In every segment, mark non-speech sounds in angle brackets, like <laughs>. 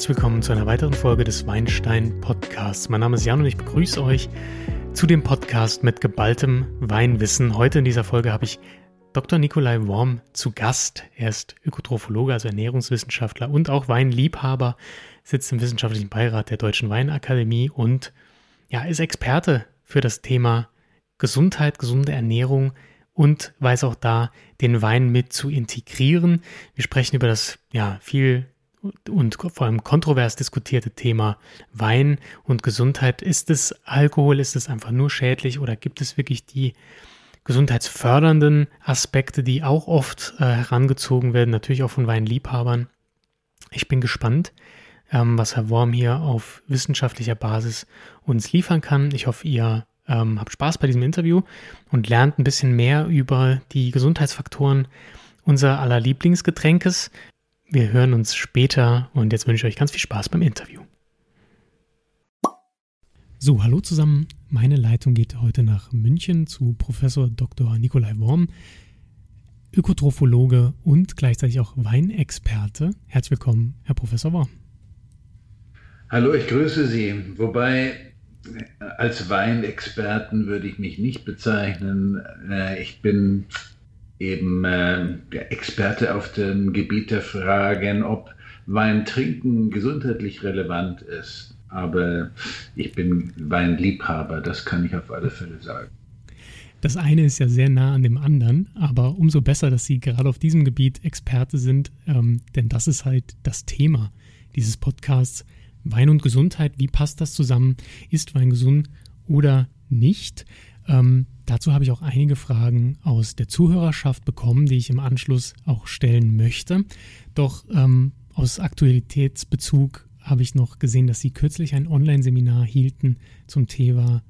herzlich willkommen zu einer weiteren Folge des Weinstein Podcasts. Mein Name ist Jan und ich begrüße euch zu dem Podcast mit geballtem Weinwissen. Heute in dieser Folge habe ich Dr. Nikolai Worm zu Gast. Er ist Ökotrophologe, also Ernährungswissenschaftler und auch Weinliebhaber, sitzt im wissenschaftlichen Beirat der Deutschen Weinakademie und ja, ist Experte für das Thema Gesundheit, gesunde Ernährung und weiß auch da, den Wein mit zu integrieren. Wir sprechen über das ja viel und vor allem kontrovers diskutierte Thema Wein und Gesundheit. Ist es Alkohol? Ist es einfach nur schädlich oder gibt es wirklich die gesundheitsfördernden Aspekte, die auch oft äh, herangezogen werden, natürlich auch von Weinliebhabern? Ich bin gespannt, ähm, was Herr Worm hier auf wissenschaftlicher Basis uns liefern kann. Ich hoffe, ihr ähm, habt Spaß bei diesem Interview und lernt ein bisschen mehr über die Gesundheitsfaktoren unser aller Lieblingsgetränkes. Wir hören uns später und jetzt wünsche ich euch ganz viel Spaß beim Interview. So, hallo zusammen. Meine Leitung geht heute nach München zu Professor Dr. Nikolai Worm, Ökotrophologe und gleichzeitig auch Weinexperte. Herzlich willkommen, Herr Professor Worm. Hallo, ich grüße Sie. Wobei als Weinexperten würde ich mich nicht bezeichnen. Äh, ich bin eben äh, der Experte auf dem Gebiet der Fragen, ob Wein trinken gesundheitlich relevant ist. Aber ich bin Weinliebhaber, das kann ich auf alle Fälle sagen. Das eine ist ja sehr nah an dem anderen, aber umso besser, dass Sie gerade auf diesem Gebiet Experte sind, ähm, denn das ist halt das Thema dieses Podcasts. Wein und Gesundheit, wie passt das zusammen? Ist Wein gesund oder nicht? Ähm, dazu habe ich auch einige Fragen aus der Zuhörerschaft bekommen, die ich im Anschluss auch stellen möchte. Doch ähm, aus Aktualitätsbezug habe ich noch gesehen, dass Sie kürzlich ein Online-Seminar hielten zum Thema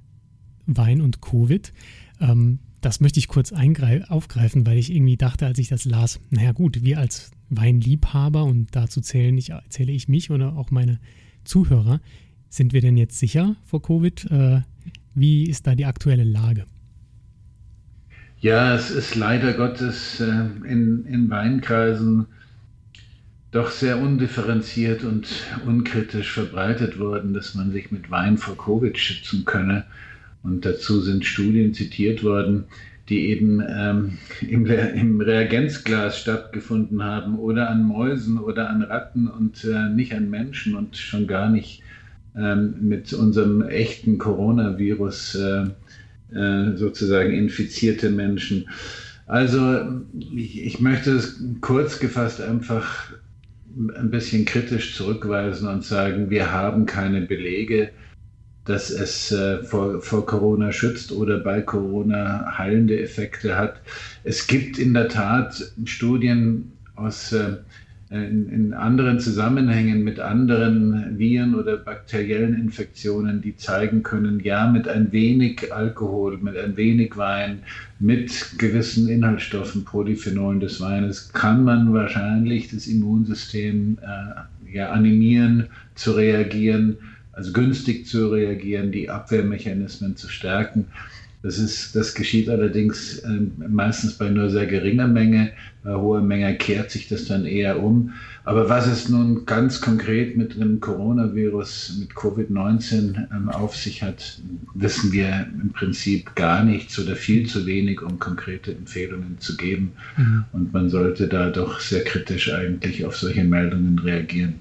Wein und Covid. Ähm, das möchte ich kurz aufgreifen, weil ich irgendwie dachte, als ich das las, naja gut, wir als Weinliebhaber und dazu zähle ich, zähle ich mich oder auch meine Zuhörer, sind wir denn jetzt sicher vor Covid? Äh, wie ist da die aktuelle Lage? Ja, es ist leider Gottes äh, in, in Weinkreisen doch sehr undifferenziert und unkritisch verbreitet worden, dass man sich mit Wein vor Covid schützen könne. Und dazu sind Studien zitiert worden, die eben ähm, im, im, Reagenzglas stattgefunden haben oder an Mäusen oder an Ratten und äh, nicht an Menschen und schon gar nicht ähm, mit unserem echten Coronavirus äh, äh, sozusagen infizierte Menschen. Also ich, ich möchte es kurz gefasst einfach ein bisschen kritisch zurückweisen und sagen, wir haben keine Belege, dass es äh, vor, vor Corona schützt oder bei Corona heilende Effekte hat. Es gibt in der Tat Studien aus äh, in, in, anderen Zusammenhängen mit anderen Viren oder bakteriellen Infektionen, die zeigen können, ja, mit ein wenig Alkohol, mit ein wenig Wein, mit gewissen Inhaltsstoffen, Polyphenolen des Weines, kann man wahrscheinlich das Immunsystem äh, ja, animieren zu reagieren also günstig zu reagieren, die Abwehrmechanismen zu stärken. Das, ist, das geschieht allerdings äh, meistens bei nur sehr geringer Menge. Bei hoher Menge kehrt sich das dann eher um. Aber was es nun ganz konkret mit dem Coronavirus, mit Covid-19 ähm, auf sich hat, wissen wir im Prinzip gar nichts oder viel zu wenig, um konkrete Empfehlungen zu geben. Mhm. Und man sollte da doch sehr kritisch eigentlich auf solche Meldungen reagieren.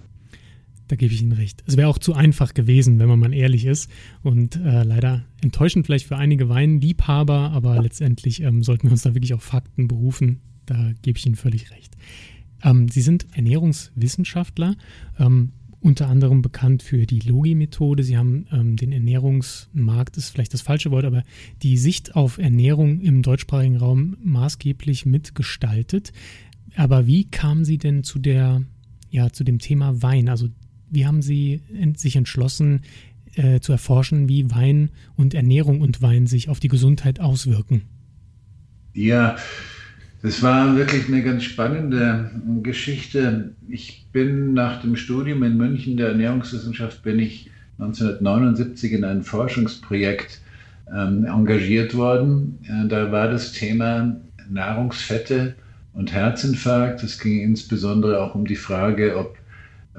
Da gebe ich Ihnen recht. Es wäre auch zu einfach gewesen, wenn man mal ehrlich ist. Und äh, leider enttäuschend vielleicht für einige Weinliebhaber, aber letztendlich ähm, sollten wir uns da wirklich auf Fakten berufen. Da gebe ich Ihnen völlig recht. Ähm, Sie sind Ernährungswissenschaftler, ähm, unter anderem bekannt für die Logi-Methode. Sie haben ähm, den Ernährungsmarkt, ist vielleicht das falsche Wort, aber die Sicht auf Ernährung im deutschsprachigen Raum maßgeblich mitgestaltet. Aber wie kamen Sie denn zu der ja, zu dem Thema Wein. Also wie haben Sie sich entschlossen äh, zu erforschen, wie Wein und Ernährung und Wein sich auf die Gesundheit auswirken? Ja, das war wirklich eine ganz spannende Geschichte. Ich bin nach dem Studium in München der Ernährungswissenschaft bin ich 1979 in ein Forschungsprojekt ähm, engagiert worden. Äh, da war das Thema Nahrungsfette und Herzinfarkt. Es ging insbesondere auch um die Frage, ob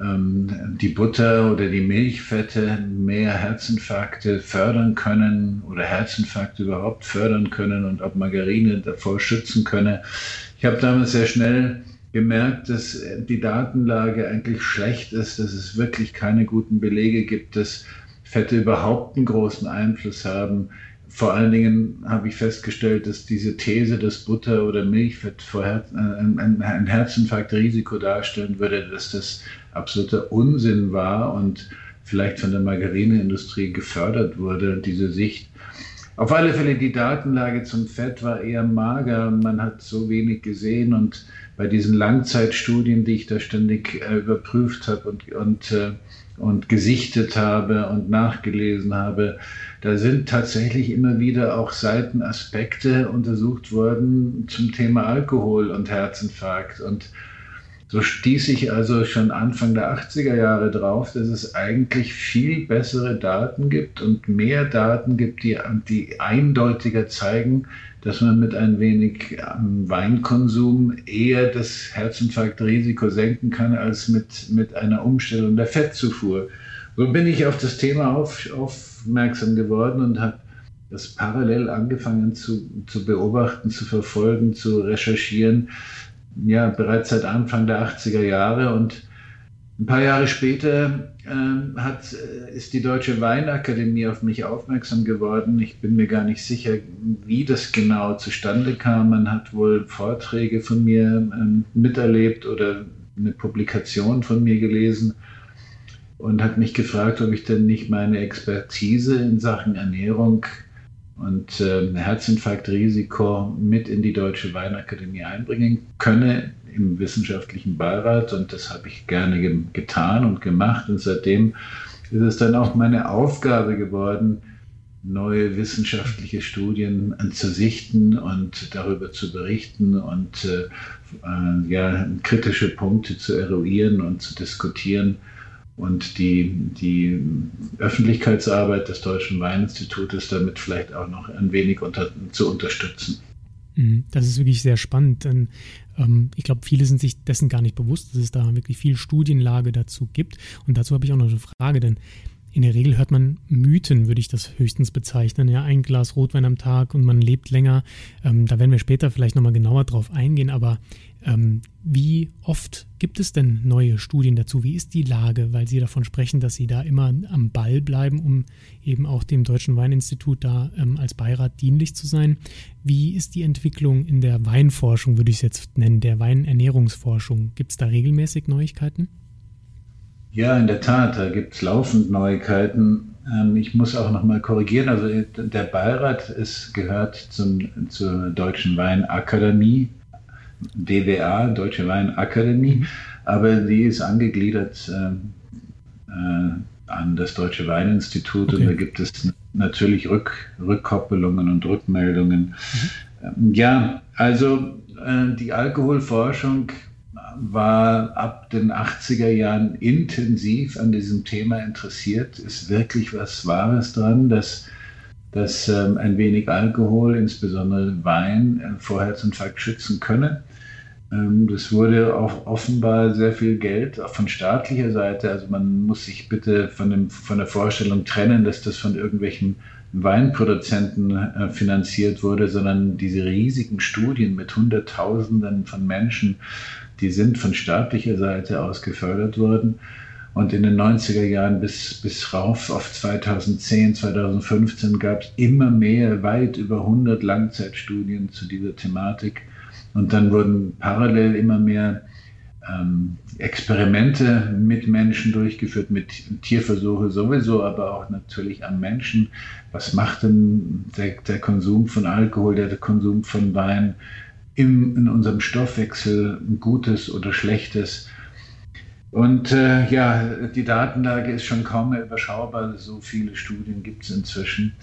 die Butter oder die Milchfette mehr Herzinfarkte fördern können oder Herzinfarkte überhaupt fördern können und ob Margarine davor schützen könne. Ich habe damals sehr schnell gemerkt, dass die Datenlage eigentlich schlecht ist, dass es wirklich keine guten Belege gibt, dass Fette überhaupt einen großen Einfluss haben. Vor allen Dingen habe ich festgestellt, dass diese These, dass Butter oder vor Her äh, ein Herzinfarktrisiko darstellen würde, dass das absoluter Unsinn war und vielleicht von der Margarineindustrie gefördert wurde, diese Sicht. Auf alle Fälle, die Datenlage zum Fett war eher mager. Man hat so wenig gesehen und bei diesen Langzeitstudien, die ich da ständig äh, überprüft habe und, und, äh, und gesichtet habe und nachgelesen habe, da sind tatsächlich immer wieder auch Seitenaspekte untersucht worden zum Thema Alkohol und Herzinfarkt. Und so stieß ich also schon Anfang der 80er Jahre drauf, dass es eigentlich viel bessere Daten gibt und mehr Daten gibt, die, die eindeutiger zeigen, dass man mit ein wenig ähm, Weinkonsum eher das Herzinfarktrisiko senken kann als mit, mit einer Umstellung der Fettzufuhr. So bin ich auf das Thema auf, aufmerksam geworden und habe das parallel angefangen zu, zu beobachten, zu verfolgen, zu recherchieren ja, bereits seit Anfang der 80er Jahre und ein paar Jahre später äh, hat, äh, ist die Deutsche Weinakademie auf mich aufmerksam geworden. Ich bin mir gar nicht sicher, wie das genau zustande kam. Man hat wohl Vorträge von mir ähm, miterlebt oder eine Publikation von mir gelesen und hat mich gefragt, ob ich denn nicht meine Expertise in Sachen Ernährung und äh, Herzinfarktrisiko mit in die Deutsche Weinakademie einbringen könne im wissenschaftlichen Beirat. Und das habe ich gerne ge getan und gemacht. Und seitdem ist es dann auch meine Aufgabe geworden, neue wissenschaftliche Studien zu sichten und darüber zu berichten und äh, äh, ja, kritische Punkte zu eruieren und zu diskutieren und die, die Öffentlichkeitsarbeit des Deutschen Weininstitutes damit vielleicht auch noch ein wenig unter, zu unterstützen. Mhm. Das ist wirklich sehr spannend, denn ähm, ich glaube, viele sind sich dessen gar nicht bewusst, dass es da wirklich viel Studienlage dazu gibt. Und dazu habe ich auch noch eine Frage, denn in der Regel hört man Mythen, würde ich das höchstens bezeichnen. Ja, ein Glas Rotwein am Tag und man lebt länger. Ähm, da werden wir später vielleicht nochmal genauer drauf eingehen. Aber ähm, wie oft gibt es denn neue Studien dazu? Wie ist die Lage? Weil Sie davon sprechen, dass Sie da immer am Ball bleiben, um eben auch dem Deutschen Weininstitut da ähm, als Beirat dienlich zu sein. Wie ist die Entwicklung in der Weinforschung, würde ich es jetzt nennen, der Weinernährungsforschung? Gibt es da regelmäßig Neuigkeiten? Ja, in der Tat, da gibt es laufend Neuigkeiten. Ähm, ich muss auch nochmal korrigieren, also der Beirat ist, gehört zum, zur Deutschen Weinakademie, DWA, Deutsche Weinakademie, aber die ist angegliedert äh, äh, an das Deutsche Weininstitut okay. und da gibt es natürlich Rück, Rückkoppelungen und Rückmeldungen. Mhm. Ja, also äh, die Alkoholforschung war ab den 80er Jahren intensiv an diesem Thema interessiert. Ist wirklich was Wahres dran, dass, dass ähm, ein wenig Alkohol, insbesondere Wein, äh, vor Herzinfarkt schützen könne. Ähm, das wurde auch offenbar sehr viel Geld, auch von staatlicher Seite. Also man muss sich bitte von, dem, von der Vorstellung trennen, dass das von irgendwelchen Weinproduzenten äh, finanziert wurde, sondern diese riesigen Studien mit Hunderttausenden von Menschen die sind von staatlicher Seite aus gefördert worden. Und in den 90er Jahren bis, bis rauf auf 2010, 2015 gab es immer mehr, weit über 100 Langzeitstudien zu dieser Thematik. Und dann wurden parallel immer mehr ähm, Experimente mit Menschen durchgeführt, mit Tierversuche sowieso, aber auch natürlich am Menschen. Was macht denn der, der Konsum von Alkohol, der, Konsum von Wein? im, in unserem Stoffwechsel Gutes oder Schlechtes. Und äh, ja, die Datenlage ist schon kaum mehr überschaubar. So viele Studien gibt es inzwischen.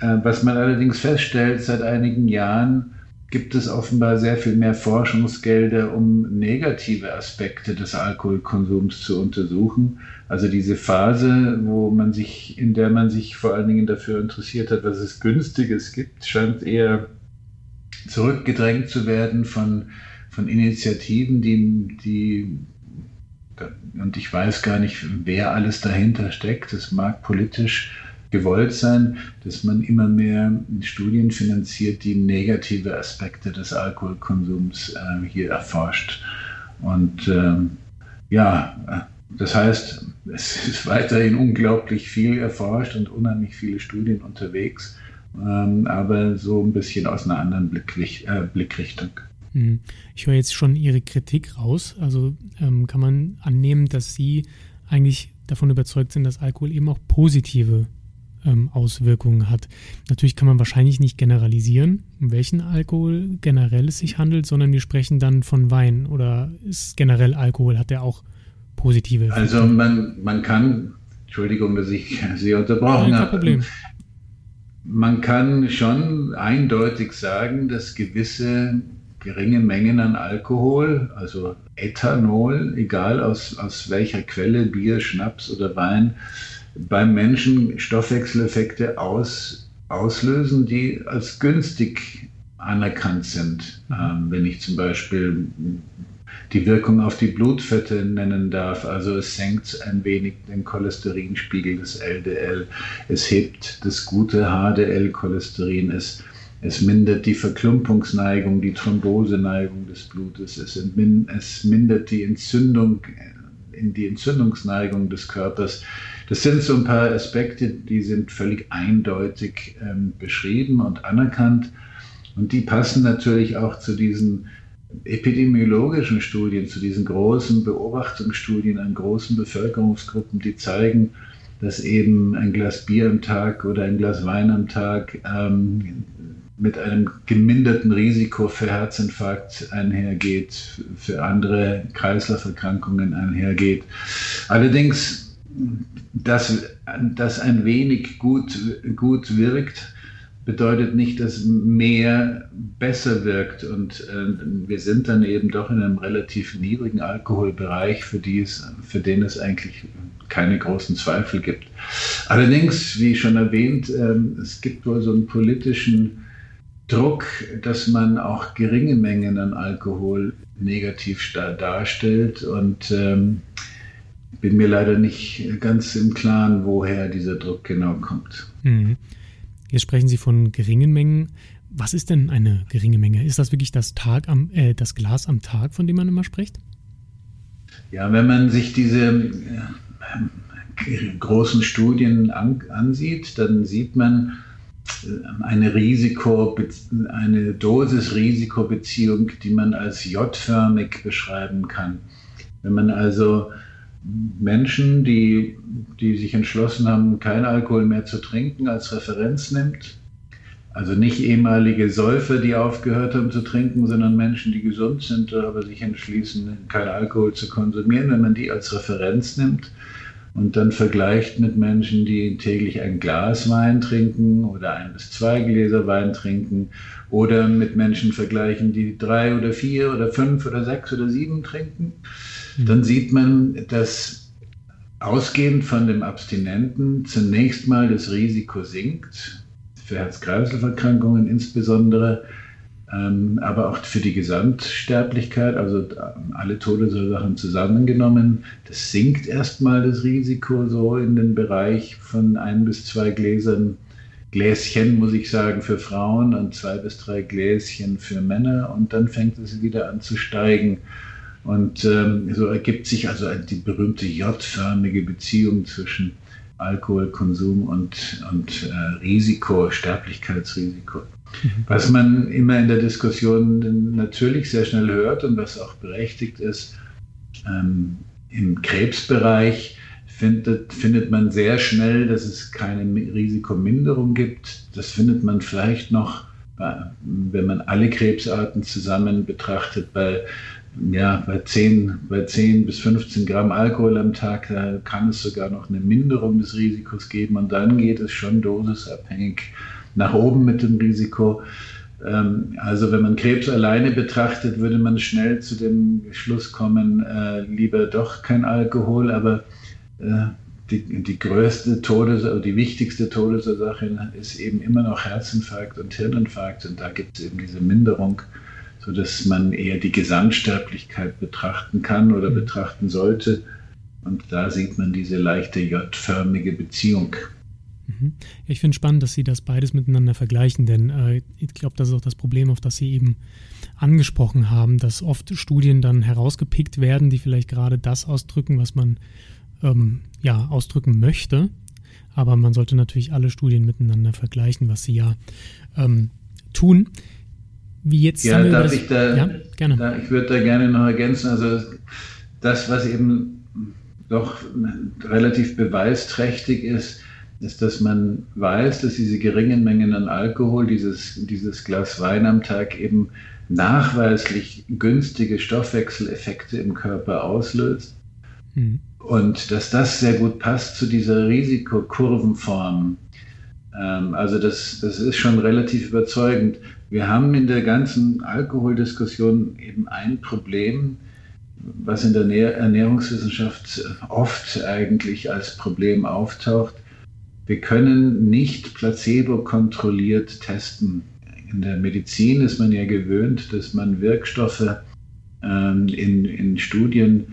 Äh, was man allerdings feststellt, seit einigen Jahren gibt es offenbar sehr viel mehr Forschungsgelder, um negative Aspekte des Alkoholkonsums zu untersuchen. Also diese Phase, wo man sich, in der man sich vor allen Dingen dafür interessiert hat, was es Günstiges gibt, scheint eher zurückgedrängt zu werden von, von Initiativen, die, die und ich weiß gar nicht, wer alles dahinter steckt. Es mag politisch gewollt sein, dass man immer mehr Studien finanziert, die negative Aspekte des Alkoholkonsums äh, hier erforscht. Und ähm, ja, das heißt, <laughs> es ist weiterhin unglaublich viel erforscht und unheimlich viele Studien unterwegs, ähm, aber so ein bisschen aus einer anderen Blickricht äh, Blickrichtung. Hm. Ich höre jetzt schon Ihre Kritik raus. Also ähm, kann man annehmen, dass Sie eigentlich davon überzeugt sind, dass Alkohol eben auch positive ähm, Auswirkungen hat. Natürlich kann man wahrscheinlich nicht generalisieren, um welchen Alkohol generell es sich handelt, sondern wir sprechen dann von Wein oder ist generell Alkohol, hat der auch positive Effekte? Also man, man kann, Entschuldigung, dass ich <laughs> Sie unterbrochen Nein, habe. Problem. Man kann schon eindeutig sagen, dass gewisse geringe Mengen an Alkohol, also Ethanol, egal aus, aus welcher Quelle, Bier, Schnaps oder Wein, beim Menschen Stoffwechseleffekte aus, auslösen, die als günstig anerkannt sind. Ähm, wenn ich zum Beispiel die Wirkung auf die Blutfette nennen darf. Also es senkt ein wenig den Cholesterinspiegel des LDL, es hebt das gute HDL-Cholesterin, es, es mindert die Verklumpungsneigung, die Thromboseneigung des Blutes, es, es mindert die Entzündung, die Entzündungsneigung des Körpers. Das sind so ein paar Aspekte, die sind völlig eindeutig ähm, beschrieben und anerkannt. Und die passen natürlich auch zu diesen epidemiologischen Studien, zu diesen großen Beobachtungsstudien an großen Bevölkerungsgruppen, die zeigen, dass eben ein Glas Bier am Tag oder ein Glas Wein am Tag ähm, mit einem geminderten Risiko für Herzinfarkt einhergeht, für andere Kreislauferkrankungen einhergeht. Allerdings, dass das ein wenig gut, gut wirkt, bedeutet nicht, dass mehr besser wirkt. Und äh, wir sind dann eben doch in einem relativ niedrigen Alkoholbereich, für, die es, für den es eigentlich keine großen Zweifel gibt. Allerdings, wie schon erwähnt, äh, es gibt wohl so einen politischen Druck, dass man auch geringe Mengen an Alkohol negativ darstellt. Und ähm, bin mir leider nicht ganz im Klaren, woher dieser Druck genau kommt. Mhm. Jetzt sprechen Sie von geringen Mengen. Was ist denn eine geringe Menge? Ist das wirklich das, Tag am, äh, das Glas am Tag, von dem man immer spricht? Ja, wenn man sich diese äh, großen Studien an, ansieht, dann sieht man äh, eine Risiko, eine Dosis-Risiko-Beziehung, die man als J-förmig beschreiben kann. Wenn man also Menschen, die, die sich entschlossen haben, keinen Alkohol mehr zu trinken, als Referenz nimmt. Also nicht ehemalige Säufer, die aufgehört haben zu trinken, sondern Menschen, die gesund sind, aber sich entschließen, keinen Alkohol zu konsumieren. Wenn man die als Referenz nimmt und dann vergleicht mit Menschen, die täglich ein Glas Wein trinken oder ein bis zwei Gläser Wein trinken oder mit Menschen vergleichen, die drei oder vier oder fünf oder sechs oder sieben trinken, dann sieht man, dass ausgehend von dem Abstinenten zunächst mal das Risiko sinkt, für Herz-Kreislauf-Erkrankungen insbesondere, ähm, aber auch für die Gesamtsterblichkeit, also alle Todesursachen zusammengenommen. Das sinkt erstmal das Risiko so in den Bereich von ein bis zwei Gläsern. Gläschen, muss ich sagen, für Frauen und zwei bis drei Gläschen für Männer und dann fängt es wieder an zu steigen. Und ähm, so ergibt sich also die berühmte J-förmige Beziehung zwischen Alkoholkonsum und, und äh, Risiko, Sterblichkeitsrisiko. Mhm. Was man immer in der Diskussion natürlich sehr schnell hört und was auch berechtigt ist, ähm, im Krebsbereich findet, findet man sehr schnell, dass es keine Risikominderung gibt. Das findet man vielleicht noch, wenn man alle Krebsarten zusammen betrachtet, bei ja, bei 10, bei 10 bis 15 Gramm Alkohol am Tag, da kann es sogar noch eine Minderung des Risikos geben. Und dann geht es schon dosisabhängig nach oben mit dem Risiko. Ähm, also wenn man Krebs alleine betrachtet, würde man schnell zu dem Schluss kommen, äh, lieber doch kein Alkohol, aber äh, die, die größte Todes- oder die wichtigste Todesursache ist eben immer noch Herzinfarkt und Hirninfarkt. Und da gibt es eben diese Minderung sodass man eher die Gesamtsterblichkeit betrachten kann oder mhm. betrachten sollte. Und da sieht man diese leichte J-förmige Beziehung. Mhm. Ich finde spannend, dass Sie das beides miteinander vergleichen, denn äh, ich glaube, das ist auch das Problem, auf das Sie eben angesprochen haben, dass oft Studien dann herausgepickt werden, die vielleicht gerade das ausdrücken, was man ähm, ja ausdrücken möchte. Aber man sollte natürlich alle Studien miteinander vergleichen, was sie ja ähm, tun. Wie jetzt ja, darf ich da, ja, gerne. Da, ich würde da gerne noch ergänzen, also das, was eben doch relativ beweisträchtig ist, ist, dass man weiß, dass diese geringen Mengen an Alkohol, dieses, dieses Glas Wein am Tag eben nachweislich günstige Stoffwechseleffekte im Körper auslöst. Mhm. Und dass das sehr gut passt zu dieser Risikokurvenform. Ähm, also das, das ist schon relativ überzeugend. Wir haben in der ganzen Alkoholdiskussion eben ein Problem, was in der Ernährungswissenschaft oft eigentlich als Problem auftaucht. Wir können nicht placebo-kontrolliert testen. In der Medizin ist man ja gewöhnt, dass man Wirkstoffe ähm, in, in Studien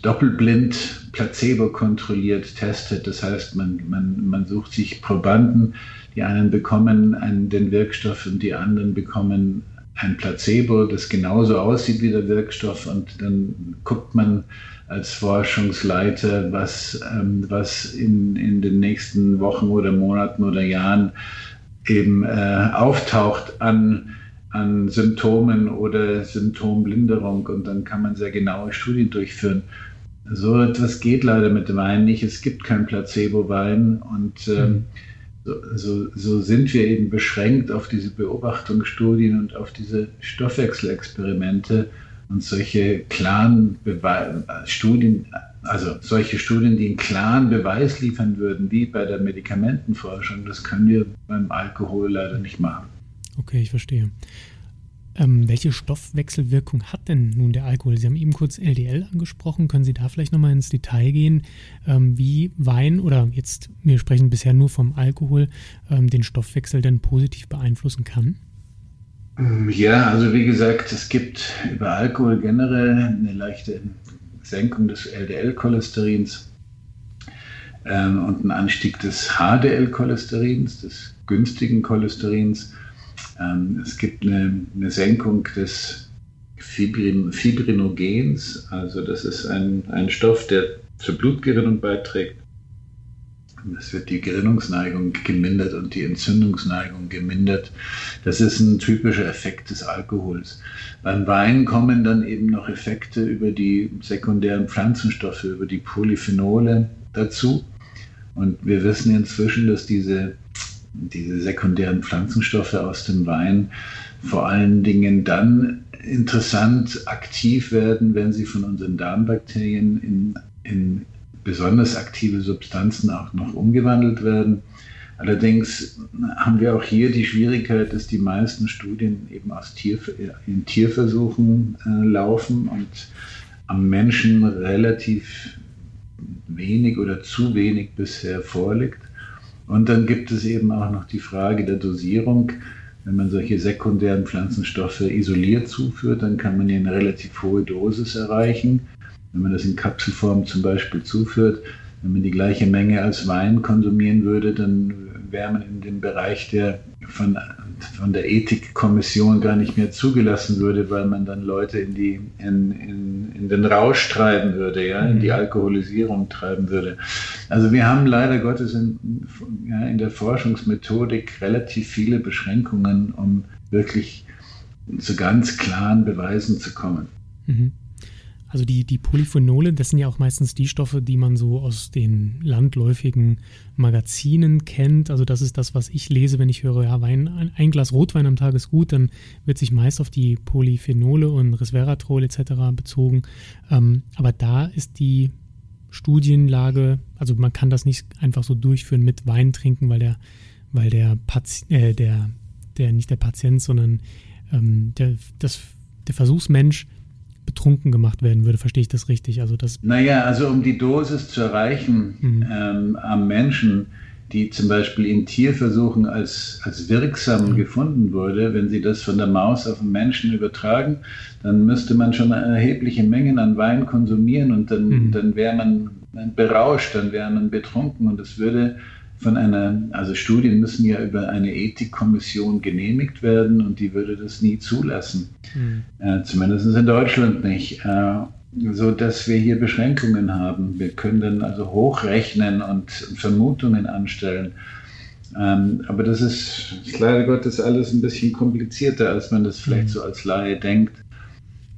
doppelblind placebo kontrolliert testet. Das heißt, man, man, man sucht sich Probanden, die einen bekommen einen, den Wirkstoff und die anderen bekommen ein Placebo, das genauso aussieht wie der Wirkstoff und dann guckt man als Forschungsleiter, was, ähm, was in, in den nächsten Wochen oder Monaten oder Jahren eben äh, auftaucht an an Symptomen oder Symptomlinderung und dann kann man sehr genaue Studien durchführen. So etwas geht leider mit Wein nicht. Es gibt kein Placebo-Wein und ähm, so, so, so, sind wir eben beschränkt auf diese Beobachtungsstudien und auf diese Stoffwechselexperimente und solche klaren Bewe Studien, also solche Studien, die einen klaren Beweis liefern würden, wie bei der Medikamentenforschung, das können wir beim Alkohol leider nicht machen. Okay, ich verstehe. Ähm, welche Stoffwechselwirkung hat denn nun der Alkohol? Sie haben eben kurz LDL angesprochen. Können Sie da vielleicht nochmal ins Detail gehen, ähm, wie Wein oder jetzt, wir sprechen bisher nur vom Alkohol, ähm, den Stoffwechsel denn positiv beeinflussen kann? Ja, also wie gesagt, es gibt über Alkohol generell eine leichte Senkung des LDL-Cholesterins ähm, und einen Anstieg des HDL-Cholesterins, des günstigen Cholesterins. Ähm, es gibt eine, eine, Senkung des Fibrin, Fibrinogens, also das ist ein, ein Stoff, der zur Blutgerinnung beiträgt. Es wird die Gerinnungsneigung gemindert und die Entzündungsneigung gemindert. Das ist ein typischer Effekt des Alkohols. Beim Wein kommen dann eben noch Effekte über die sekundären Pflanzenstoffe, über die Polyphenole dazu. Und wir wissen inzwischen, dass diese diese sekundären Pflanzenstoffe aus dem Wein vor allen Dingen dann interessant aktiv werden, wenn sie von unseren Darmbakterien in, in besonders aktive Substanzen auch noch umgewandelt werden. Allerdings haben wir auch hier die Schwierigkeit, dass die meisten Studien eben aus Tier, in Tierversuchen äh, laufen und am Menschen relativ wenig oder zu wenig bisher vorliegt. Und dann gibt es eben auch noch die Frage der Dosierung. Wenn man solche sekundären Pflanzenstoffe isoliert zuführt, dann kann man ja eine relativ hohe Dosis erreichen. Wenn man das in Kapselform zum Beispiel zuführt, wenn man die gleiche Menge als Wein konsumieren würde, dann wäre man in dem Bereich, der von, von der Ethikkommission gar nicht mehr zugelassen würde, weil man dann Leute in, die, in, in, in den Rausch treiben würde, ja, in die mhm. Alkoholisierung treiben würde. Also wir haben leider Gottes in, ja, in der Forschungsmethodik relativ viele Beschränkungen, um wirklich zu ganz klaren Beweisen zu kommen. Mhm. Also die, die Polyphenole, das sind ja auch meistens die Stoffe, die man so aus den landläufigen Magazinen kennt. Also das ist das, was ich lese, wenn ich höre, ja, Wein, ein Glas Rotwein am Tag ist gut, dann wird sich meist auf die Polyphenole und Resveratrol etc. bezogen. Ähm, aber da ist die Studienlage, also man kann das nicht einfach so durchführen mit Wein trinken, weil der, weil der Patient, äh, der, der, nicht der Patient, sondern ähm, der, das, der Versuchsmensch betrunken gemacht werden würde. Verstehe ich das richtig? Also das naja, also um die Dosis zu erreichen mhm. ähm, am Menschen, die zum Beispiel in Tierversuchen als, als wirksam mhm. gefunden wurde, wenn Sie das von der Maus auf den Menschen übertragen, dann müsste man schon erhebliche Mengen an Wein konsumieren und dann, mhm. dann wäre man berauscht, dann wäre man betrunken und es würde von einer, also Studien müssen ja über eine Ethikkommission genehmigt werden und die würde das nie zulassen. Mhm. Äh, zumindest in Deutschland nicht. Äh, so dass wir hier Beschränkungen haben. Wir können dann also hochrechnen und Vermutungen anstellen. Ähm, aber das ist, leider Gottes alles ein bisschen komplizierter, als man das vielleicht mhm. so als Laie denkt.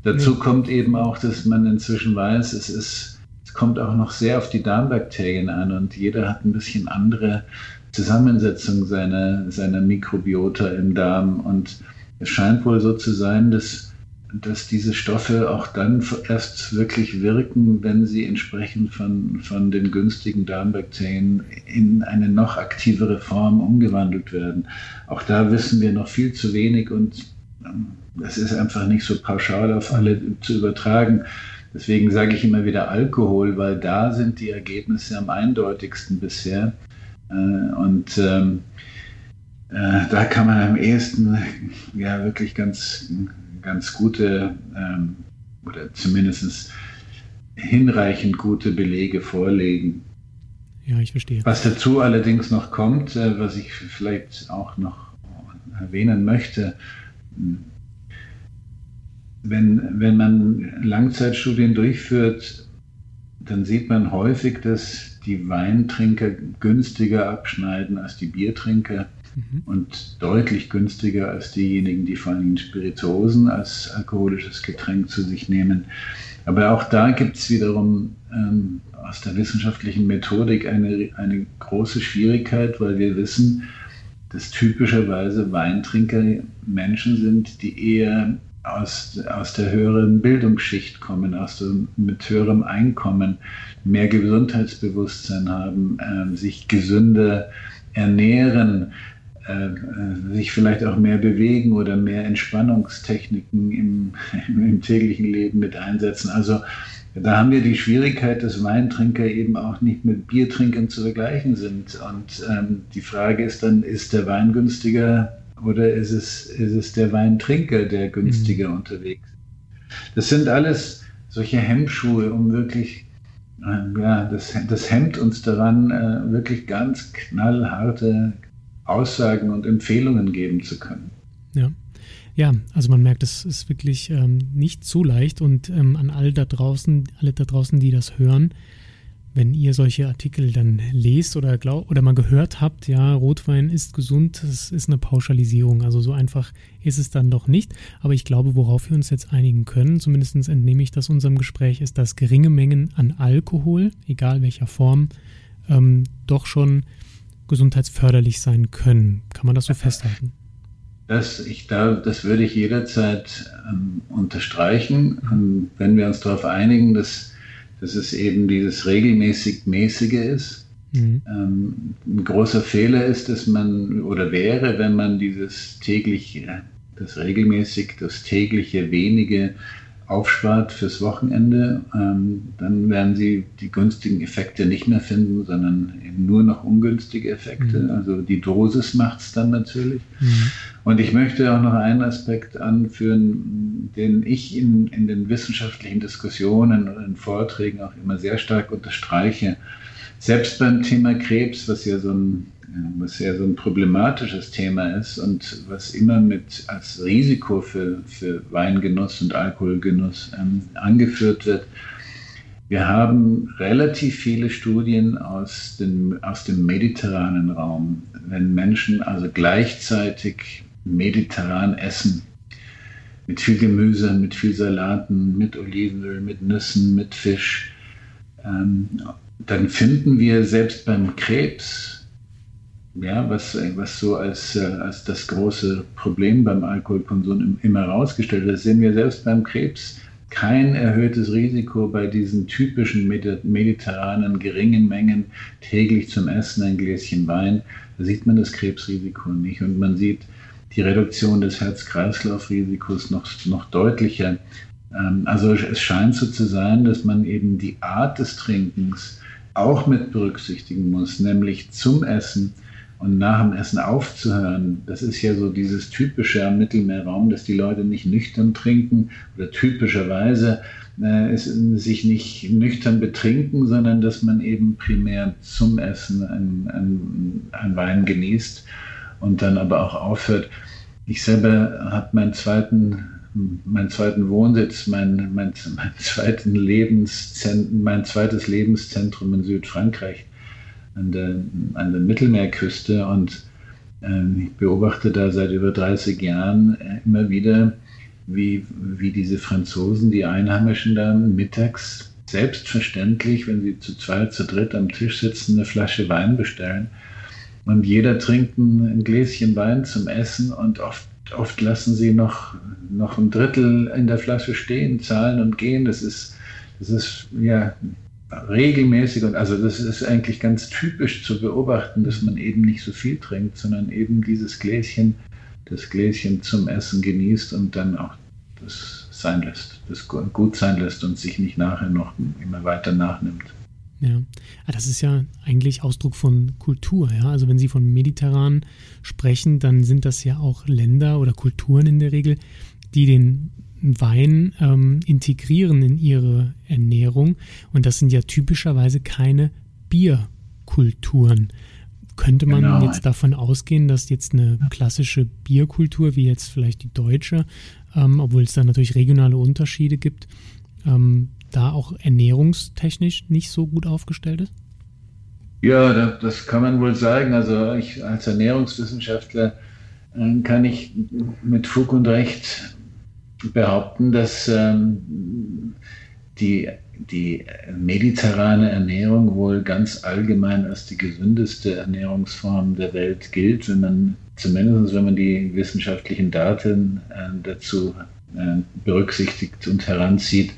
Dazu mhm. kommt eben auch, dass man inzwischen weiß, es ist, kommt auch noch sehr auf die Darmbakterien an und jeder hat ein bisschen andere Zusammensetzung seiner, seiner Mikrobiota im Darm und es scheint wohl so zu sein, dass dass diese Stoffe auch dann erst wirklich wirken, wenn sie entsprechend von, von den günstigen Darmbakterien in eine noch aktivere Form umgewandelt werden. Auch da wissen wir noch viel zu wenig und ähm, es ist einfach nicht so pauschal auf alle zu übertragen. Deswegen sage ich immer wieder Alkohol, weil da sind die Ergebnisse am eindeutigsten bisher. Äh, und ähm, äh, da kann man am ehesten ja wirklich ganz ganz gute ähm, oder zumindest hinreichend gute Belege vorlegen. Ja, ich verstehe. Was dazu allerdings noch kommt, äh, was ich vielleicht auch noch erwähnen möchte, wenn, wenn man Langzeitstudien durchführt, dann sieht man häufig, dass die Weintrinker günstiger abschneiden als die Biertrinker mhm. und deutlich günstiger als diejenigen, die vor allem Spirituosen als alkoholisches Getränk zu sich nehmen. Aber auch da gibt es wiederum ähm, aus der wissenschaftlichen Methodik eine, eine große Schwierigkeit, weil wir wissen, dass typischerweise Weintrinker Menschen sind, die eher aus, aus der höheren Bildungsschicht kommen, aus dem, mit höherem Einkommen, mehr Gesundheitsbewusstsein haben, äh, sich gesünder ernähren, äh, sich vielleicht auch mehr bewegen oder mehr Entspannungstechniken im, <laughs> im, täglichen Leben mit einsetzen. Also da haben wir die Schwierigkeit, dass Weintrinker eben auch nicht mit Biertrinkern zu vergleichen sind. Und ähm, die Frage ist dann, ist der Wein günstiger oder ist es, ist es der Weintrinker, der günstiger mhm. unterwegs ist? Das sind alles solche Hemmschuhe, um wirklich äh, ja, das, das hemmt uns daran, äh, wirklich ganz knallharte Aussagen und Empfehlungen geben zu können. Ja. Ja, also man merkt, es ist wirklich ähm, nicht so leicht und ähm, an all da draußen, alle da draußen, die das hören, wenn ihr solche Artikel dann lest oder glaub, oder mal gehört habt, ja, Rotwein ist gesund, das ist eine Pauschalisierung. Also so einfach ist es dann doch nicht. Aber ich glaube, worauf wir uns jetzt einigen können, zumindest entnehme ich das unserem Gespräch, ist, dass geringe Mengen an Alkohol, egal welcher Form, ähm, doch schon gesundheitsförderlich sein können. Kann man das so festhalten? Das, ich, da, das würde ich jederzeit ähm, unterstreichen. Ähm, wenn wir uns darauf einigen, dass, dass es eben dieses regelmäßig Mäßige ist. Mhm. Ähm, ein großer Fehler ist, dass man oder wäre, wenn man dieses tägliche, das regelmäßig, das tägliche wenige aufspart fürs Wochenende, ähm, dann werden Sie die günstigen Effekte nicht mehr finden, sondern nur noch ungünstige Effekte. Mhm. Also die Dosis macht es dann natürlich. Mhm. Und ich möchte auch noch einen Aspekt anführen, den ich in, in den wissenschaftlichen Diskussionen und in Vorträgen auch immer sehr stark unterstreiche. Selbst beim Thema Krebs, was ja so ein was ja so ein problematisches Thema ist und was immer mit als Risiko für, für Weingenuss und Alkoholgenuss ähm, angeführt wird. Wir haben relativ viele Studien aus dem, aus dem mediterranen Raum. Wenn Menschen also gleichzeitig mediterran essen, mit viel Gemüse, mit viel Salaten, mit Olivenöl, mit Nüssen, mit Fisch, ähm, dann finden wir selbst beim Krebs ja, was, was so als, äh, als das große Problem beim Alkoholkonsum immer herausgestellt wird, sehen wir selbst beim Krebs kein erhöhtes Risiko bei diesen typischen mediterranen geringen Mengen täglich zum Essen ein Gläschen Wein. Da sieht man das Krebsrisiko nicht und man sieht die Reduktion des Herz-Kreislauf-Risikos noch, noch deutlicher. Ähm, also es scheint so zu sein, dass man eben die Art des Trinkens auch mit berücksichtigen muss, nämlich zum Essen und nach dem Essen aufzuhören. Das ist ja so dieses typische am Mittelmeerraum, dass die Leute nicht nüchtern trinken oder typischerweise äh, es, sich nicht nüchtern betrinken, sondern dass man eben primär zum Essen ein Wein genießt und dann aber auch aufhört. Ich selber habe meinen zweiten meinen zweiten Wohnsitz, mein, mein, mein, zweiten Lebenszentrum, mein zweites Lebenszentrum in Südfrankreich an der, an der Mittelmeerküste und äh, ich beobachte da seit über 30 Jahren äh, immer wieder, wie, wie diese Franzosen, die Einheimischen da mittags selbstverständlich, wenn sie zu zweit, zu dritt am Tisch sitzen, eine Flasche Wein bestellen und jeder trinkt ein Gläschen Wein zum Essen und oft oft lassen sie noch, noch ein Drittel in der Flasche stehen, zahlen und gehen. Das ist, das ist ja regelmäßig und also das ist eigentlich ganz typisch zu beobachten, dass man eben nicht so viel trinkt, sondern eben dieses Gläschen, das Gläschen zum Essen genießt und dann auch das sein lässt, das gut sein lässt und sich nicht nachher noch immer weiter nachnimmt. Ja, ah, das ist ja eigentlich Ausdruck von Kultur. Ja? Also wenn Sie von mediterran sprechen, dann sind das ja auch Länder oder Kulturen in der Regel, die den Wein ähm, integrieren in ihre Ernährung. Und das sind ja typischerweise keine Bierkulturen. Könnte man genau. jetzt davon ausgehen, dass jetzt eine klassische Bierkultur, wie jetzt vielleicht die deutsche, ähm, obwohl es da natürlich regionale Unterschiede gibt, ähm, da auch ernährungstechnisch nicht so gut aufgestellt ist? Ja, das kann man wohl sagen. Also ich als Ernährungswissenschaftler äh, kann ich mit Fug und Recht behaupten, dass ähm, die, die mediterrane Ernährung wohl ganz allgemein als die gesündeste Ernährungsform der Welt gilt, wenn man zumindest wenn man die wissenschaftlichen Daten äh, dazu äh, berücksichtigt und heranzieht.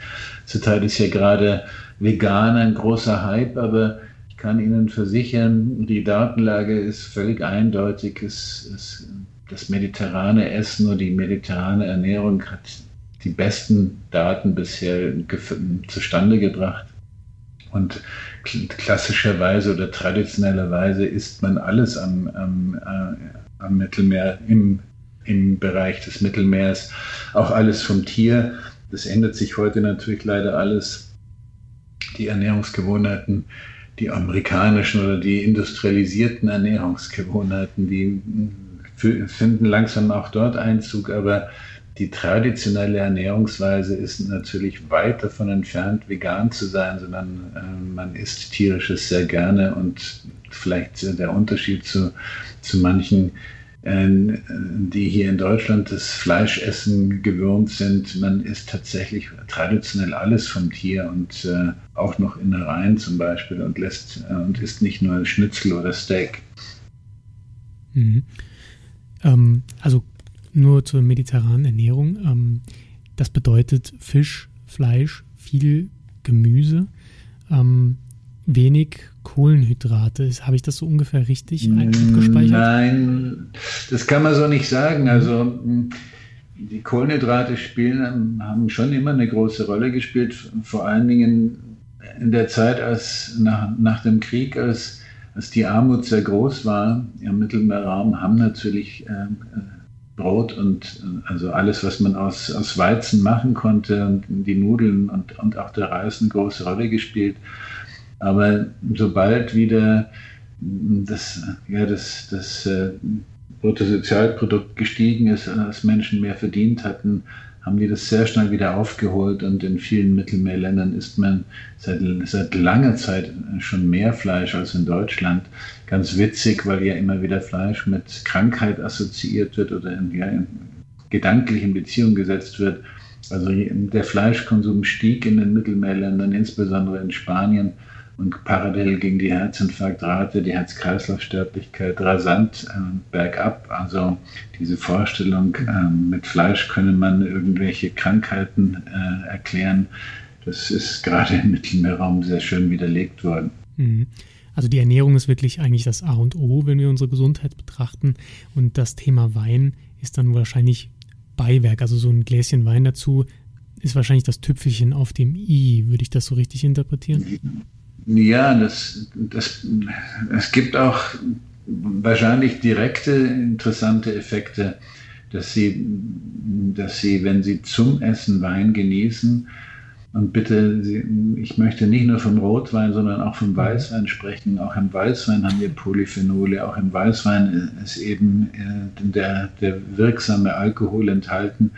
Zurzeit ist ja gerade vegan ein großer Hype, aber ich kann Ihnen versichern, die Datenlage ist völlig eindeutig. Es, es, das mediterrane Essen oder die mediterrane Ernährung hat die besten Daten bisher zustande gebracht. Und klassischerweise oder traditionellerweise isst man alles am, am, äh, am Mittelmeer im im Bereich des Mittelmeers, auch alles vom Tier. Das ändert sich heute natürlich leider alles. Die Ernährungsgewohnheiten, die amerikanischen oder die industrialisierten Ernährungsgewohnheiten, die finden langsam auch dort Einzug, aber die traditionelle Ernährungsweise ist natürlich weit davon entfernt, vegan zu sein, sondern äh, man isst tierisches sehr gerne und vielleicht der Unterschied zu, zu manchen ähm, die hier in Deutschland das Fleischessen gewöhnt sind. Man isst tatsächlich traditionell alles vom Tier und äh, auch noch Innereien zum Beispiel und lässt äh, und isst nicht nur Schnitzel oder Steak. Mhm. Ähm, also nur zur mediterranen Ernährung. Ähm, das bedeutet Fisch, Fleisch, viel Gemüse, ähm, wenig Kohlenhydrate. Habe ich das so ungefähr richtig mm, abgespeichert? Nein, das kann man so nicht sagen. Also mm, die Kohlenhydrate spielen, haben schon immer eine große Rolle gespielt, vor allen Dingen in der Zeit als nach, nach dem Krieg, als, als die Armut sehr groß war im Mittelmeerraum, haben natürlich äh, Brot und also alles, was man aus, aus Weizen machen konnte und die Nudeln und, und auch der Reis eine große Rolle gespielt. Aber sobald wieder das, ja, das, das äh, Bruttosozialprodukt gestiegen ist, als Menschen mehr verdient hatten, haben die das sehr schnell wieder aufgeholt und in vielen Mittelmeerländern isst man seit, seit langer Zeit schon mehr Fleisch als in Deutschland. Ganz witzig, weil ja immer wieder Fleisch mit Krankheit assoziiert wird oder in, ja, in gedanklich in gesetzt wird. Also der Fleischkonsum stieg in den Mittelmeerländern, insbesondere in Spanien und parallel ging die Herzinfarktrate, die Herz-Kreislauf-Sterblichkeit rasant äh, bergab. Also diese Vorstellung, äh, mit Fleisch könne man irgendwelche Krankheiten äh, erklären, das ist gerade im Mittelmeerraum sehr schön widerlegt worden. Mhm. Also die Ernährung ist wirklich eigentlich das A und O, wenn wir unsere Gesundheit betrachten. Und das Thema Wein ist dann wahrscheinlich Beiwerk. Also so ein Gläschen Wein dazu ist wahrscheinlich das Tüpfelchen auf dem I. Würde ich das so richtig interpretieren? Ja, das, das, es gibt auch wahrscheinlich direkte interessante Effekte, dass Sie, dass Sie, wenn Sie zum Essen Wein genießen, und bitte, ich möchte nicht nur vom Rotwein, sondern auch vom Weißwein sprechen. Auch im Weißwein haben wir Polyphenole. Auch im Weißwein ist eben äh, der, der wirksame Alkohol enthalten.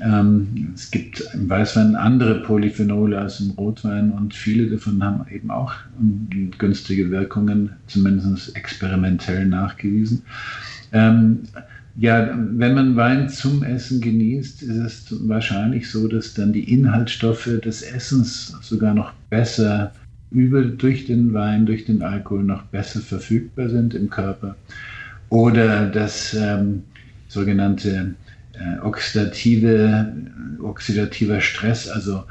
Ähm, es gibt im Weißwein andere Polyphenole als im Rotwein und viele davon haben eben auch günstige Wirkungen, zumindest experimentell nachgewiesen. Ähm, ja, wenn man Wein zum Essen genießt, ist es wahrscheinlich so, dass dann die Inhaltsstoffe des Essens sogar noch besser über, durch den Wein, durch den Alkohol noch besser verfügbar sind im Körper. Oder dass ähm, sogenannte äh, oxidative, oxidativer Stress, also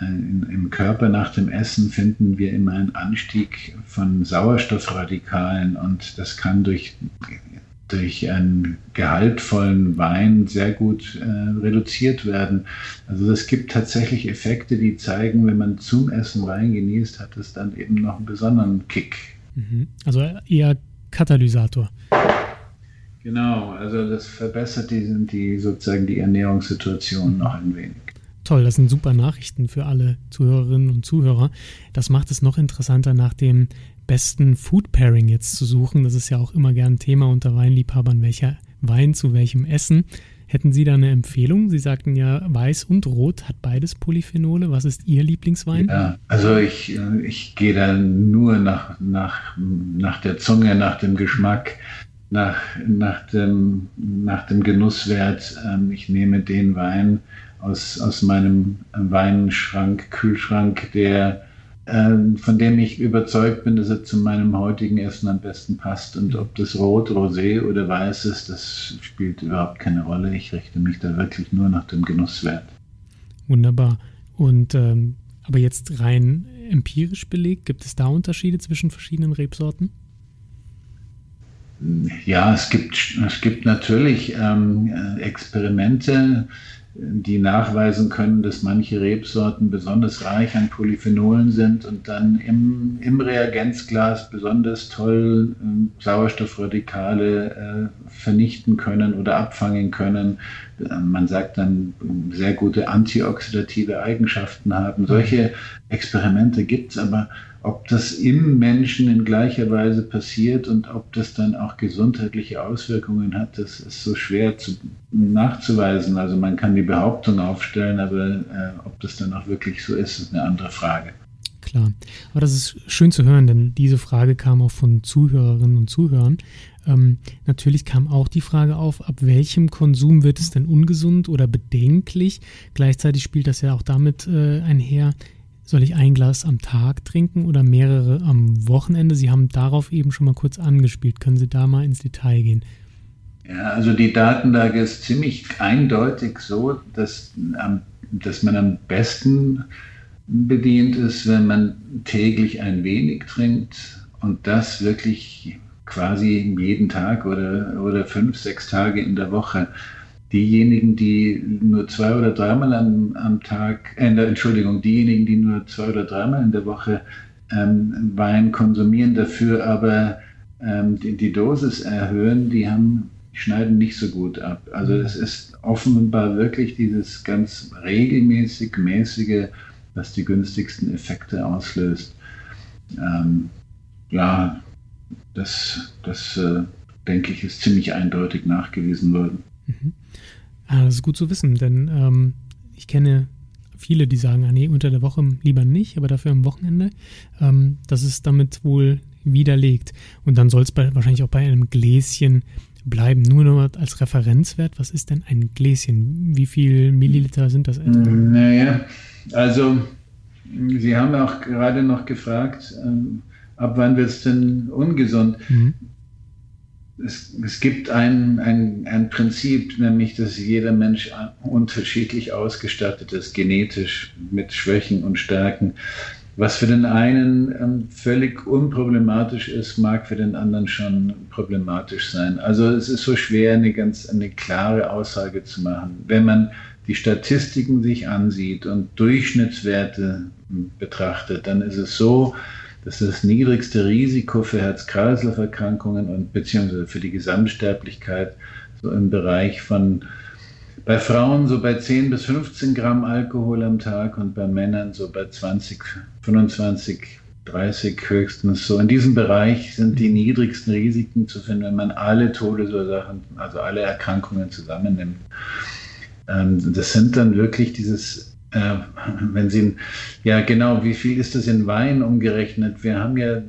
äh, im Körper nach dem Essen finden wir immer einen Anstieg von Sauerstoffradikalen und das kann durch durch einen gehaltvollen Wein sehr gut äh, reduziert werden. Also es gibt tatsächlich Effekte, die zeigen, wenn man zum Essen Wein genießt, hat es dann eben noch einen besonderen Kick. Mhm. Also eher Katalysator. Genau, also das verbessert die, die sozusagen die Ernährungssituation noch ein wenig. Toll, das sind super Nachrichten für alle Zuhörerinnen und Zuhörer. Das macht es noch interessanter nach dem besten Food Pairing jetzt zu suchen. Das ist ja auch immer gern Thema unter Weinliebhabern, welcher Wein zu welchem Essen. Hätten Sie da eine Empfehlung? Sie sagten ja, Weiß und Rot hat beides Polyphenole. Was ist Ihr Lieblingswein? Ja, also ich, ich gehe da nur nach, nach, nach der Zunge, nach dem Geschmack, nach, nach, dem, nach dem Genusswert. Ähm, ich nehme den Wein aus, aus meinem Weinschrank, Kühlschrank, der ähm, von dem ich überzeugt bin, dass er zu meinem heutigen Essen am besten passt. Und ob das rot, rosé oder weiß ist, das spielt überhaupt keine Rolle. Ich richte mich da wirklich nur nach dem Genusswert. Wunderbar. Und ähm, aber jetzt rein empirisch belegt, gibt es da Unterschiede zwischen verschiedenen Rebsorten? Ja, es gibt, es gibt natürlich ähm, Experimente, die nachweisen können, dass manche Rebsorten besonders reich an Polyphenolen sind und dann im, im Reagenzglas besonders toll äh, Sauerstoffradikale äh, vernichten können oder abfangen können. Äh, man sagt dann, sehr gute antioxidative Eigenschaften haben. Solche Experimente gibt es, aber ob das im Menschen in gleicher Weise passiert und ob das dann auch gesundheitliche Auswirkungen hat, das ist so schwer zu, nachzuweisen. Also man kann die Behauptung aufstellen, aber äh, ob das dann auch wirklich so ist, ist eine andere Frage. Klar, aber das ist schön zu hören, denn diese Frage kam auch von Zuhörerinnen und Zuhörern. Ähm, natürlich kam auch die Frage auf, ab welchem Konsum wird es denn ungesund oder bedenklich? Gleichzeitig spielt das ja auch damit äh, einher, soll ich ein Glas am Tag trinken oder mehrere am Wochenende? Sie haben darauf eben schon mal kurz angespielt. Können Sie da mal ins Detail gehen? Ja, also die Datenlage ist ziemlich eindeutig so, dass, dass man am besten bedient ist, wenn man täglich ein wenig trinkt und das wirklich quasi jeden Tag oder, oder fünf, sechs Tage in der Woche diejenigen, die nur zwei oder dreimal am, am Tag, äh, Entschuldigung, diejenigen, die nur zwei oder dreimal in der Woche ähm, Wein konsumieren, dafür aber ähm, die, die, Dosis erhöhen, die haben, schneiden nicht so gut ab. Also es ist offenbar wirklich dieses ganz regelmäßig mäßige, was die günstigsten Effekte auslöst. Ähm, ja, das, das äh, denke ich, ist ziemlich eindeutig nachgewiesen worden. Mhm. Ah, das ist gut zu wissen, denn ähm, ich kenne viele, die sagen, ah, nee, unter der Woche lieber nicht, aber dafür am Wochenende. Ähm, das ist damit wohl widerlegt. Und dann soll es wahrscheinlich auch bei einem Gläschen bleiben. Nur noch als Referenzwert, was ist denn ein Gläschen? Wie viel Milliliter sind das etwa? Naja, also Sie haben auch gerade noch gefragt, ähm, ab wann wird es denn ungesund? Mhm es, es gibt ein, ein, ein Prinzip, nämlich dass jeder Mensch unterschiedlich ausgestattet ist, genetisch mit Schwächen und Stärken. Was für den einen ähm, völlig unproblematisch ist, mag für den anderen schon problematisch sein. Also es ist so schwer, eine ganz eine klare Aussage zu machen. Wenn man die Statistiken sich ansieht und Durchschnittswerte betrachtet, dann ist es so, Das ist das niedrigste Risiko für Herz-Kreislauf-Erkrankungen und beziehungsweise für die Gesamtsterblichkeit so im Bereich von bei Frauen so bei 10 bis 15 Gramm Alkohol am Tag und bei Männern so bei 20, 25, 30 höchstens. So in diesem Bereich sind die niedrigsten Risiken zu finden, wenn man alle Todesursachen, also alle Erkrankungen zusammennimmt. Ähm, das sind dann wirklich dieses, äh, wenn Sie, ja genau, wie viel ist das in Wein umgerechnet? Wir haben ja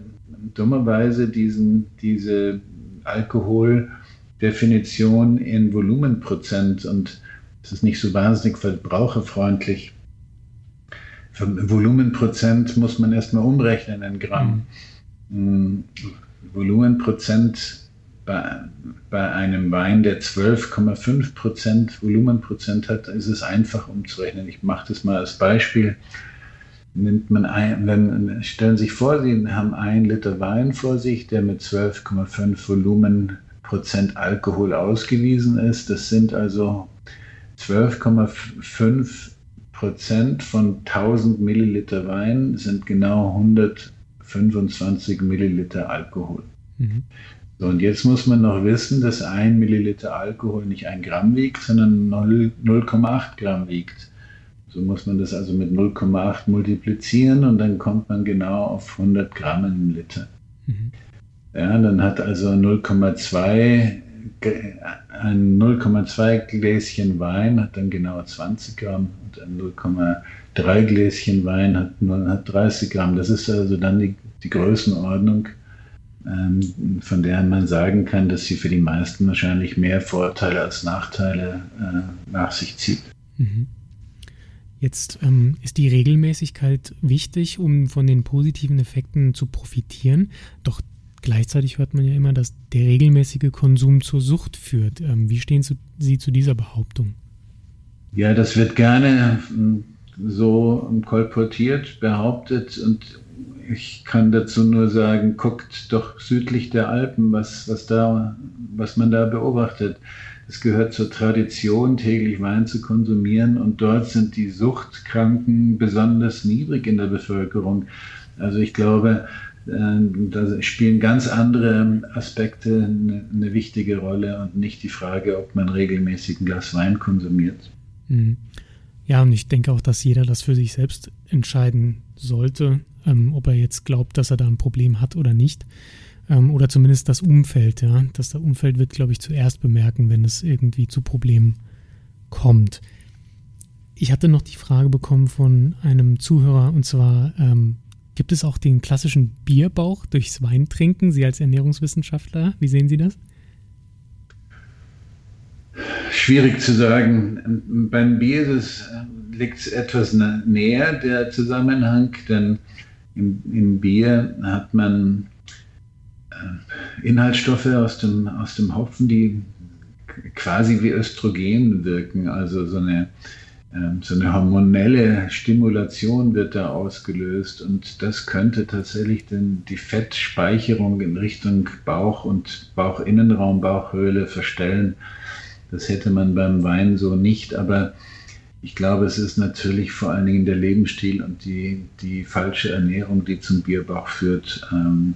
dummerweise diesen, diese Alkoholdefinition in Volumenprozent und es ist nicht so wahnsinnig verbraucherfreundlich. Für Volumenprozent muss man erstmal umrechnen in Gramm. Mhm. Volumenprozent bei, bei einem Wein, der 12,5 Prozent Volumenprozent hat, ist es einfach umzurechnen. Ich mache das mal als Beispiel. Nimmt man ein, wenn, stellen Sie sich vor, Sie haben einen Liter Wein vor sich, der mit 12,5 Volumenprozent Alkohol ausgewiesen ist. Das sind also 12,5 Prozent von 1000 Milliliter Wein sind genau 125 Milliliter Alkohol. Mhm. So, und jetzt muss man noch wissen, dass ein Milliliter Alkohol nicht ein Gramm wiegt, sondern 0,8 Gramm wiegt. So muss man das also mit 0,8 multiplizieren und dann kommt man genau auf 100 Gramm im Liter. Mhm. Ja, dann hat also 0,2 ein 0,2 Gläschen Wein hat dann genau 20 Gramm und ein 0,3 Gläschen Wein hat, hat 30 Gramm. Das ist also dann die, die Größenordnung, von der man sagen kann, dass sie für die meisten wahrscheinlich mehr Vorteile als Nachteile äh, nach sich zieht. Mhm. Jetzt ähm, ist die Regelmäßigkeit wichtig, um von den positiven Effekten zu profitieren. Doch Gleichzeitig hört man ja immer, dass der regelmäßige Konsum zur Sucht führt. Ähm, wie stehen Sie zu dieser Behauptung? Ja, das wird gerne ähm, so kolportiert, behauptet und ich kann dazu nur sagen, guckt doch südlich der Alpen, was, was, da, was man da beobachtet. Es gehört zur Tradition, täglich Wein zu konsumieren und dort sind die Suchtkranken besonders niedrig in der Bevölkerung. Also ich glaube, äh, da spielen ganz andere Aspekte eine, wichtige Rolle und nicht die Frage, ob man regelmäßig ein Glas Wein konsumiert. Mhm. Ja, und ich denke auch, dass jeder das für sich selbst entscheiden sollte, ähm, ob er jetzt glaubt, dass er da ein Problem hat oder nicht. Ähm, oder zumindest das Umfeld, ja. Das Umfeld wird, glaube ich, zuerst bemerken, wenn es irgendwie zu Problemen kommt. Ich hatte noch die Frage bekommen von einem Zuhörer, und zwar, ähm, Gibt es auch den klassischen Bierbauch durchs Weintrinken, Sie als Ernährungswissenschaftler? Wie sehen Sie das? Schwierig zu sagen. Beim Bier liegt es etwas näher, der Zusammenhang, denn im, im Bier hat man äh, Inhaltsstoffe aus dem, aus dem Hopfen, die quasi wie Östrogen wirken, also so eine ähm, so eine hormonelle Stimulation wird da ausgelöst und das könnte tatsächlich den, die Fettspeicherung in Richtung Bauch und Bauchinnenraum, Bauchhöhle verstellen. Das hätte man beim Wein so nicht, aber ich glaube, es ist natürlich vor allen Dingen der Lebensstil und die, die falsche Ernährung, die zum Bierbauch führt. Ähm,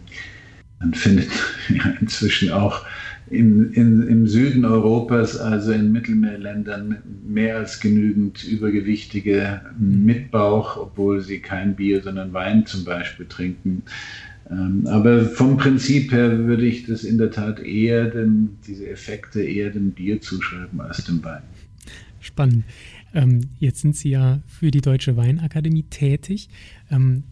man findet <laughs> ja inzwischen auch in, in, im Süden Europas, also in Mittelmeerländern, mehr als genügend Übergewichtige mit Bauch, obwohl sie kein Bier, sondern Wein zum Beispiel trinken. Ähm, aber vom Prinzip her würde ich das in der Tat eher dem, diese Effekte eher dem Bier zuschreiben als dem Wein. Spannend. Ähm, jetzt sind Sie ja für die Deutsche Weinakademie tätig. Ähm,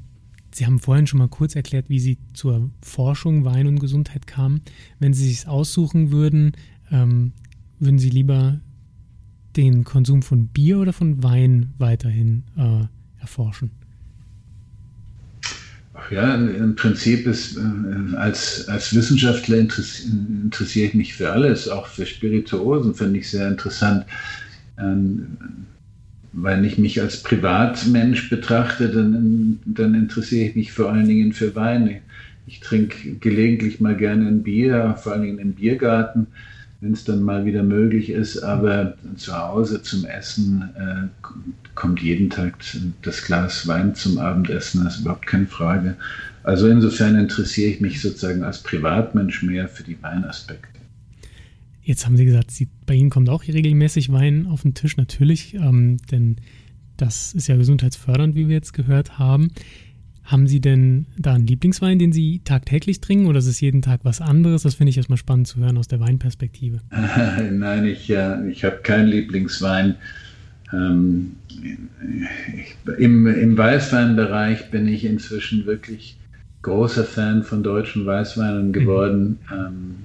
Sie haben vorhin schon mal kurz erklärt, wie Sie zur Forschung Wein und Gesundheit kamen. Wenn Sie sich aussuchen würden, ähm, würden Sie lieber den Konsum von Bier oder von Wein weiterhin äh, erforschen? Ja, im Prinzip ist äh, als, als Wissenschaftler interessiere ich mich für alles, auch für Spirituosen finde ich sehr interessant. Ähm, wenn ich mich als Privatmensch betrachte, dann, dann interessiere ich mich vor allen Dingen für Weine. Ich trinke gelegentlich mal gerne ein Bier, vor allen Dingen im Biergarten, wenn es dann mal wieder möglich ist. Aber zu Hause zum Essen äh, kommt jeden Tag das Glas Wein zum Abendessen, das ist überhaupt keine Frage. Also insofern interessiere ich mich sozusagen als Privatmensch mehr für die Weinaspekte. Jetzt haben Sie gesagt, Sie, bei Ihnen kommt auch regelmäßig Wein auf den Tisch, natürlich, ähm, denn das ist ja gesundheitsfördernd, wie wir jetzt gehört haben. Haben Sie denn da einen Lieblingswein, den Sie tagtäglich trinken oder ist es jeden Tag was anderes? Das finde ich erstmal spannend zu hören aus der Weinperspektive. <laughs> Nein, ich, äh, ich habe keinen Lieblingswein. Ähm, ich, im, Im Weißweinbereich bin ich inzwischen wirklich großer Fan von deutschen Weißweinen geworden. Mhm. Ähm,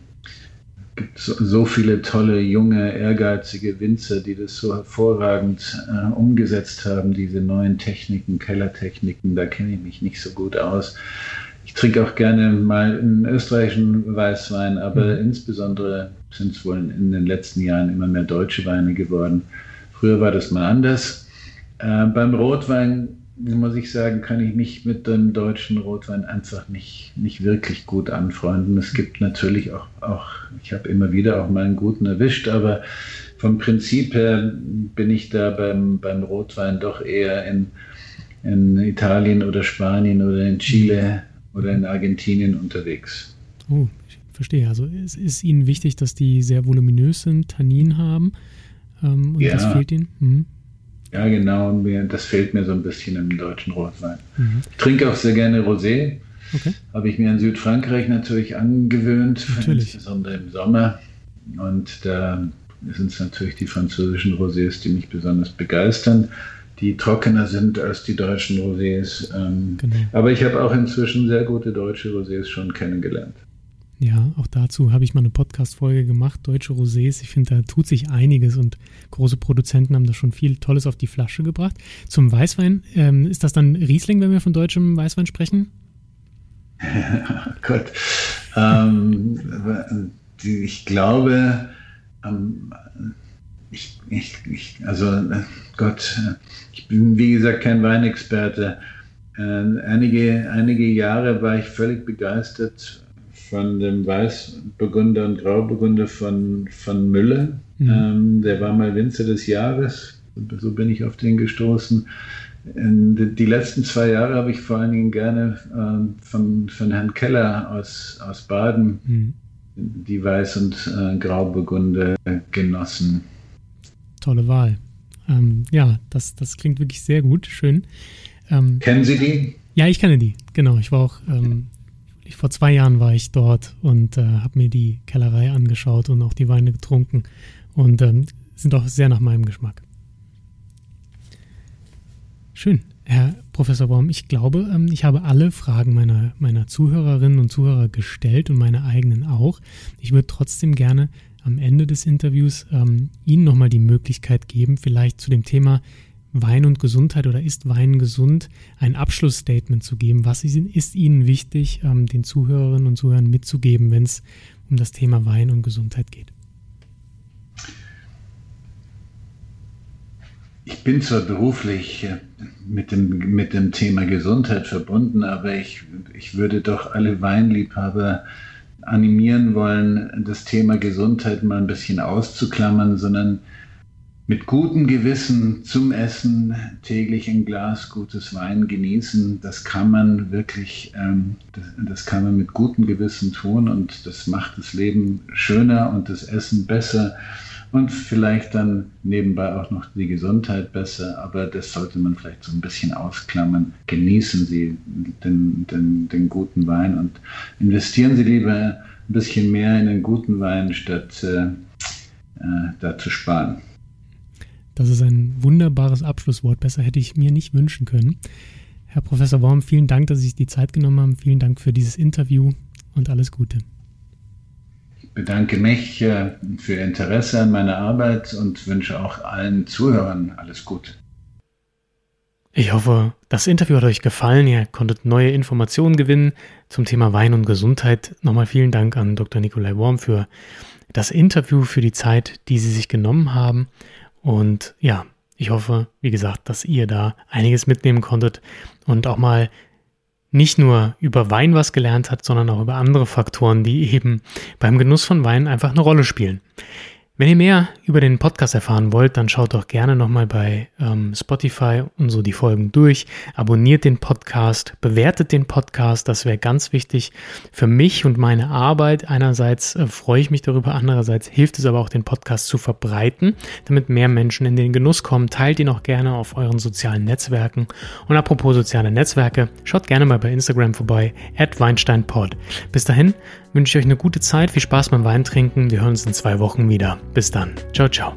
gibt so, so, viele tolle, junge, ehrgeizige Winzer, die das so hervorragend äh, umgesetzt haben, diese neuen Techniken, Kellertechniken, da kenne ich mich nicht so gut aus. Ich trinke auch gerne mal einen österreichischen Weißwein, aber mhm. insbesondere sind es wohl in den letzten Jahren immer mehr deutsche Weine geworden. Früher war das mal anders. Äh, beim Rotwein muss ich sagen, kann ich mich mit dem deutschen Rotwein einfach nicht, nicht wirklich gut anfreunden. Es gibt natürlich auch, auch ich habe immer wieder auch mal einen guten erwischt, aber vom Prinzip her bin ich da beim, beim Rotwein doch eher in, in Italien oder Spanien oder in Chile oder in Argentinien unterwegs. Oh, ich verstehe. Also es ist Ihnen wichtig, dass die sehr voluminös sind, Tannin haben ähm, und ja. das fehlt Ihnen? Mhm. Ja, genau. Mir, das fehlt mir so ein bisschen im deutschen Rotwein. Mhm. Ich trinke auch sehr gerne Rosé. Okay. Habe ich mir in Südfrankreich natürlich angewöhnt, natürlich. insbesondere im Sommer. Und da sind es natürlich die französischen Rosés, die mich besonders begeistern, die trockener sind als die deutschen Rosés. Ähm, genau. Aber ich habe auch inzwischen sehr gute deutsche Rosés schon kennengelernt. Ja, auch dazu habe ich mal eine Podcast-Folge gemacht, Deutsche Rosés. Ich finde, da tut sich einiges und große Produzenten haben da schon viel Tolles auf die Flasche gebracht. Zum Weißwein, ähm, ist das dann Riesling, wenn wir von deutschem Weißwein sprechen? <laughs> Gott. Ähm, ich glaube, ähm, ich, ich, ich, also Gott, ich bin wie gesagt kein Weinexperte. Äh, einige, einige Jahre war ich völlig begeistert von dem Weißburgunder und Grauburgunder von, von Müller. Mhm. Ähm, der war mal Winzer des Jahres. So bin ich auf den gestoßen. In die letzten zwei Jahre habe ich vor allen Dingen gerne äh, von, von Herrn Keller aus, aus Baden mhm. die Weiß- und äh, Grauburgunder genossen. Tolle Wahl. Ähm, ja, das, das klingt wirklich sehr gut, schön. Ähm, Kennen Sie die? Ja, ich kenne die, genau. Ich war auch ähm, ich, vor zwei Jahren war ich dort und äh, habe mir die Kellerei angeschaut und auch die Weine getrunken und ähm, sind auch sehr nach meinem Geschmack. Schön. Herr Professor Baum, ich glaube, ähm, ich habe alle Fragen meiner, meiner Zuhörerinnen und Zuhörer gestellt und meine eigenen auch. Ich würde trotzdem gerne am Ende des Interviews ähm, Ihnen nochmal die Möglichkeit geben, vielleicht zu dem Thema Wein und Gesundheit oder ist Wein gesund, ein Abschlussstatement zu geben. Was ist Ihnen wichtig, ähm, den Zuhörerinnen und Zuhörern mitzugeben, wenn es um das Thema Wein und Gesundheit geht? Ich bin zwar beruflich äh, mit dem, mit dem Thema Gesundheit verbunden, aber ich, ich würde doch alle Weinliebhaber animieren wollen, das Thema Gesundheit mal ein bisschen auszuklammern, sondern mit gutem Gewissen zum Essen täglich ein Glas gutes Wein genießen, das kann man wirklich, ähm, das, das, kann man mit gutem Gewissen tun und das macht das Leben schöner und das Essen besser und vielleicht dann nebenbei auch noch die Gesundheit besser, aber das sollte man vielleicht so ein bisschen ausklammern. Genießen Sie den, den, den guten Wein und investieren Sie lieber ein bisschen mehr in den guten Wein, statt äh, äh, da zu sparen. Das ist ein wunderbares Abschlusswort. Besser hätte ich mir nicht wünschen können. Herr Professor Worm, vielen Dank, dass Sie sich die Zeit genommen haben. Vielen Dank für dieses Interview und alles Gute. Ich bedanke mich äh, für Ihr Interesse an meiner Arbeit und wünsche auch allen Zuhörern alles Gute. Ich hoffe, das Interview hat euch gefallen. Ihr konntet neue Informationen gewinnen zum Thema Wein und Gesundheit. Nochmal vielen Dank an Dr. Nikolai Worm für das Interview, für die Zeit, die Sie sich genommen haben. Und ja, ich hoffe, wie gesagt, dass ihr da einiges mitnehmen konntet und auch mal nicht nur über Wein was gelernt habt, sondern auch über andere Faktoren, die eben beim Genuss von Wein einfach eine Rolle spielen. Wenn ihr mehr über den Podcast erfahren wollt, dann schaut doch gerne nochmal bei ähm, Spotify und so die Folgen durch. Abonniert den Podcast, bewertet den Podcast, das wäre ganz wichtig für mich und meine Arbeit. Einerseits äh, freue ich mich darüber, andererseits hilft es aber auch, den Podcast zu verbreiten, damit mehr Menschen in den Genuss kommen. Teilt ihn auch gerne auf euren sozialen Netzwerken. Und apropos soziale Netzwerke, schaut gerne mal bei Instagram vorbei, at WeinsteinPod. Bis dahin wünsche ich euch eine gute Zeit, viel Spaß beim Weintrinken. Wir hören uns in zwei Wochen wieder. Bis dann. Ciao, ciao.